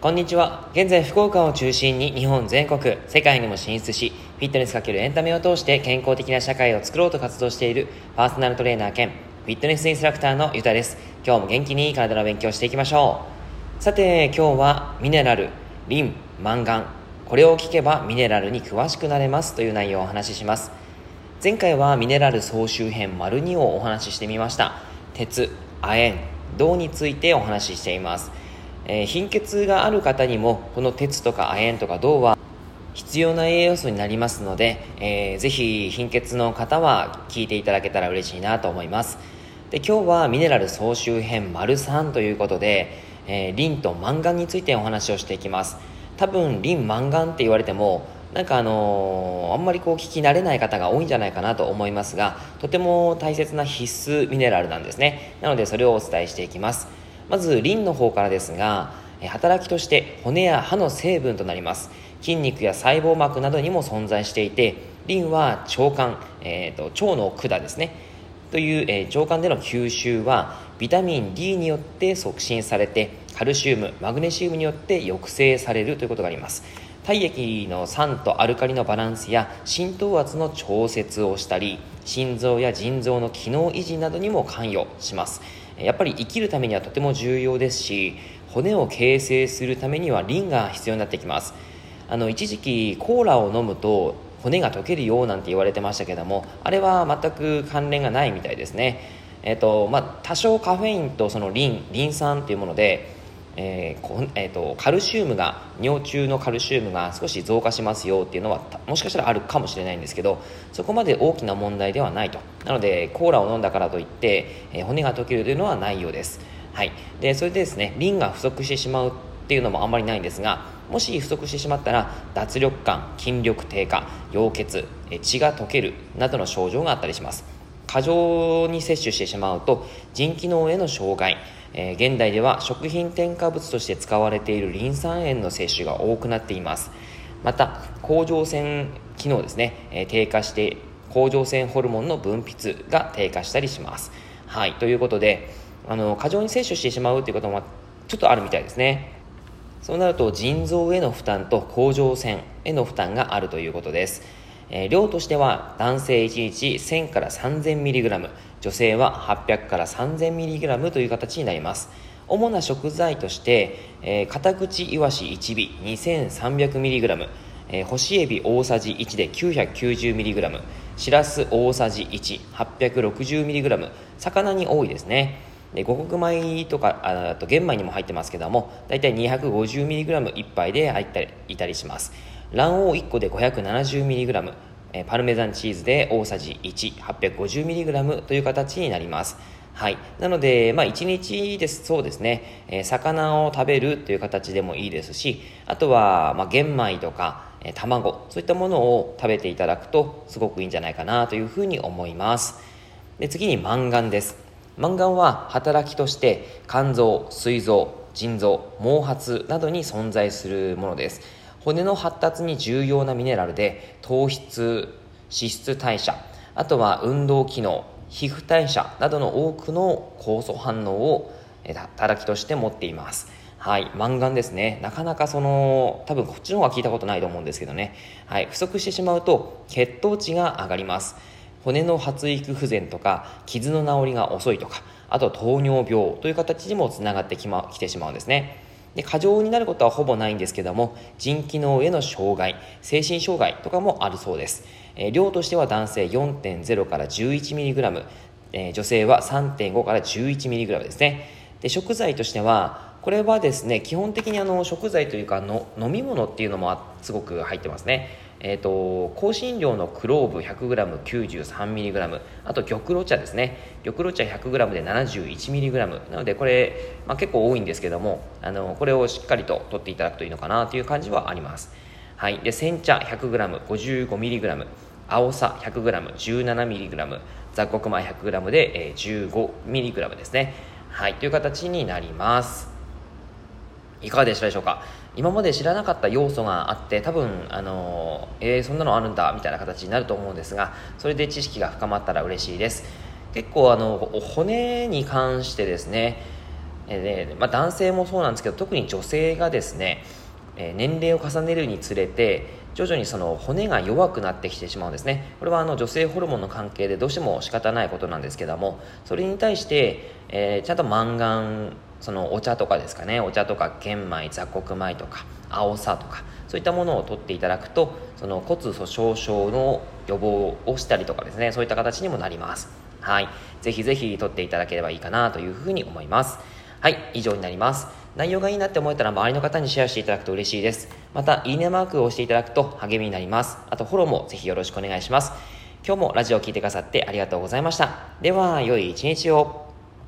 こんにちは。現在、福岡を中心に日本全国、世界にも進出し、フィットネスかけるエンタメを通して健康的な社会を作ろうと活動しているパーソナルトレーナー兼フィットネスインストラクターのゆたです。今日も元気に体の勉強していきましょう。さて、今日はミネラル、リン、マンガン、これを聞けばミネラルに詳しくなれますという内容をお話しします。前回はミネラル総集編丸2をお話ししてみました。鉄、亜鉛、銅についてお話ししています。えー、貧血がある方にもこの鉄とか亜鉛とか銅は必要な栄養素になりますので、えー、ぜひ貧血の方は聞いていただけたら嬉しいなと思いますで今日はミネラル総集編丸3ということで、えー、リンとマンガンについてお話をしていきます多分リンマンガンって言われてもなんかあのー、あんまりこう聞き慣れない方が多いんじゃないかなと思いますがとても大切な必須ミネラルなんですね。なのでそれをお伝えしていきます。まずリンの方からですが働きとして骨や歯の成分となります。筋肉や細胞膜などにも存在していてリンは腸管、えーと、腸の管ですね。という、えー、腸管での吸収はビタミン D によって促進されてカルシウムマグネシウムによって抑制されるということがあります。体液の酸とアルカリのバランスや浸透圧の調節をしたり心臓や腎臓の機能維持などにも関与します。やっぱり生きるためにはとても重要ですし骨を形成するためにはリンが必要になってきます。あの一時期コーラを飲むと骨が溶けるようなんて言われてましたけどもあれは全く関連がないみたいですね。えっ、とまあ多少カフェインとそのリンリン酸っていうものでえーえーと、カルシウムが尿中のカルシウムが少し増加しますよっていうのはもしかしたらあるかもしれないんですけどそこまで大きな問題ではないと。なのでコーラを飲んだからといって、えー、骨が溶けるというのはないようです、はい、でそれでですねリンが不足してしまうっていうのもあんまりないんですがもし不足してしまったら脱力感筋力低下溶血血が溶けるなどの症状があったりします。過剰に摂取してしまうと腎機能への障害えー、現代では食品添加物として使われているリン酸塩の摂取が多くなっています。また甲状腺機能ですね、えー、低下して甲状腺ホルモンの分泌が低下したりします。はい。ということであの過剰に摂取してしまうということもちょっとあるみたいですね。そうなると腎臓への負担と甲状腺への負担があるということです。えー、量としては男性1日1000から 3000mg 女性は800から 3000mg という形になります。主な食材として、えー、片口イワシ1尾 2300mg、えー、干しエビ大さじ1で 990mg しらす大さじ 1860mg 魚に多いですね。で五穀米とかあと玄米にも入ってますけどもだいたい 250mg1 杯で入ったりいたりします。卵黄1個で 570mg えパルメザンチーズで大さじ 1850mg という形になりますはい。なので、まあ、1日です、そうですね、えー、魚を食べるという形でもいいですし、あとは、まあ、玄米とか、えー、卵、そういったものを食べていただくと、すごくいいんじゃないかなというふうに思います。で、次にマンガンです。マンガンは働きとして、肝臓、膵臓、腎臓、毛髪などに存在するものです。骨の発達に重要なミネラルで糖質脂質代謝あとは運動機能皮膚代謝などの多くの酵素反応を働きとして持っていますはい、マンガンですね。なかなかその、多分こっちの方が聞いたことないと思うんですけどね。はい、不足してしまうと血糖値が上がります。骨の発育不全とか、傷の治りが遅いとか、あと糖尿病という形にもつながってき,、ま、きてしまうんですね。で過剰になることはほぼないんですけども腎機能への障害精神障害とかもあるそうです、えー、量としては男性4.0から 11mg、えー、女性は3.5から 11mg ですね。で食材としてはこれはですね基本的にあの食材というかの飲み物っていうのもすごく入ってますね。えーと、香辛料のクローブ 100g93mg あと玉露茶ですね。玉露茶 100g で 71mg なのでこれ、まあ、結構多いんですけどもあのこれをしっかりと取っていただくといいのかなという感じはあります。はい。で煎茶 100g55mg 青さ 100g17mg 雑穀米 100g で 15mg ですね。はい。という形になります。いかがでしたでしょうか？今まで知らなかった要素があって多分あのえー、そんなのあるんだみたいな形になると思うんですがそれで知識が深まったら嬉しいです。結構あの骨に関してですね、えーまあ、男性もそうなんですけど特に女性がですね、えー、年齢を重ねるにつれて徐々にその骨が弱くなってきてしまうんですね。これはあの女性ホルモンの関係でどうしても仕方ないことなんですけどもそれに対して、えー、ちゃんとマンガンそのお茶とかですかね。お茶とか玄米雑穀米とか青さとかそういったものを取っていただくとその骨粗しょう症の予防をしたりとかですね。そういった形にもなります。はい。ぜひぜひ取っていただければいいかなというふうに思います。はい。以上になります。内容がいいなって思えたら周りの方にシェアしていただくと嬉しいです。またいいねマークを押していただくと励みになります。あとフォローもぜひよろしくお願いします。今日もラジオを聴いてくださってありがとうございました。では良い一日を。